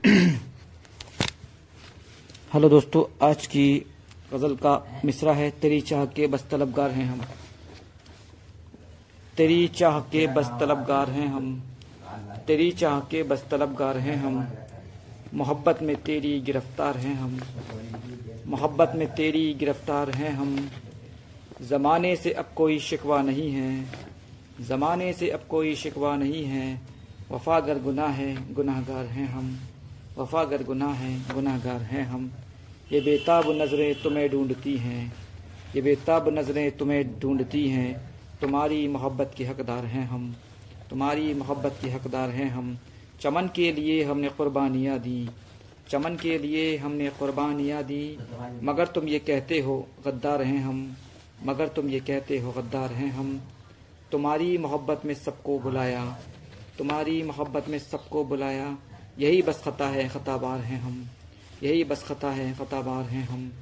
Hello दोस्तों, आज की गज़ल का मिसरा है, तेरी चाह के बस तलबगार हैं हम। तेरी चाह के बस तलबगार हैं हम। तेरी चाह के बस तलबगार हैं हम। मोहब्बत में तेरी गिरफ़्तार हैं हम। मोहब्बत में तेरी गिरफ़्तार हैं हम। ज़माने से अब कोई शिकवा नहीं है। ज़माने से अब कोई शिकवा नहीं है। वफागर गुनाह है, गुनाहगार हैं हम। वफागर गुनाह है, गुनाहगार हैं हम। ये बेताब नज़रें तुम्हें ढूंढती हैं। ये बेताब नज़रें तुम्हें ढूंढती हैं। तुम्हारी मोहब्बत के हकदार हैं हम। तुम्हारी मोहब्बत के हकदार हैं हम। चमन के लिए हमने कुर्बानियाँ दी। चमन के लिए हमने कुर्बानियाँ दी। मगर तुम ये कहते हो, गद्दार हैं हम। मगर तुम ये कहते हो, गद्दार हैं हम। तुम्हारी मोहब्बत में सबको बुलाया। तुम्हारी मोहब्बत में सबको बुलाया। यही बस खता है, खताबार हैं हम। यही बस खता है, खताबार हैं हम।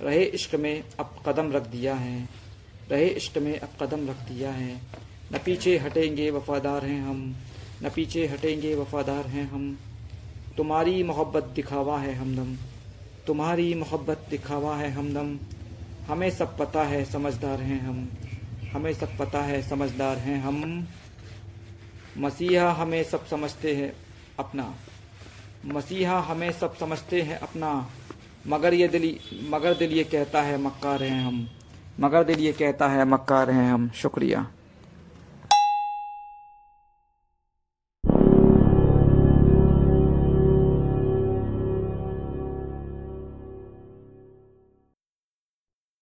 रहे इश्क में अब कदम रख दिया है। रहे इश्क में अब कदम रख दिया है। न पीछे हटेंगे वफादार हैं हम। न पीछे हटेंगे वफादार हैं हम। तुम्हारी मोहब्बत दिखावा है हमदम। तुम्हारी मोहब्बत दिखावा है हमदम। हमें सब पता है, समझदार हैं हम। हमें सब पता है, समझदार हैं हम। मसीहा हमें सब समझते हैं। अपना। मसीहा हमें सब समझते हैं अपना। मगर ये दिली, मगर दिल ये कहता है, मक्का रहे हम। मगर दिल ये कहता है, मक्का रहे हम। शुक्रिया।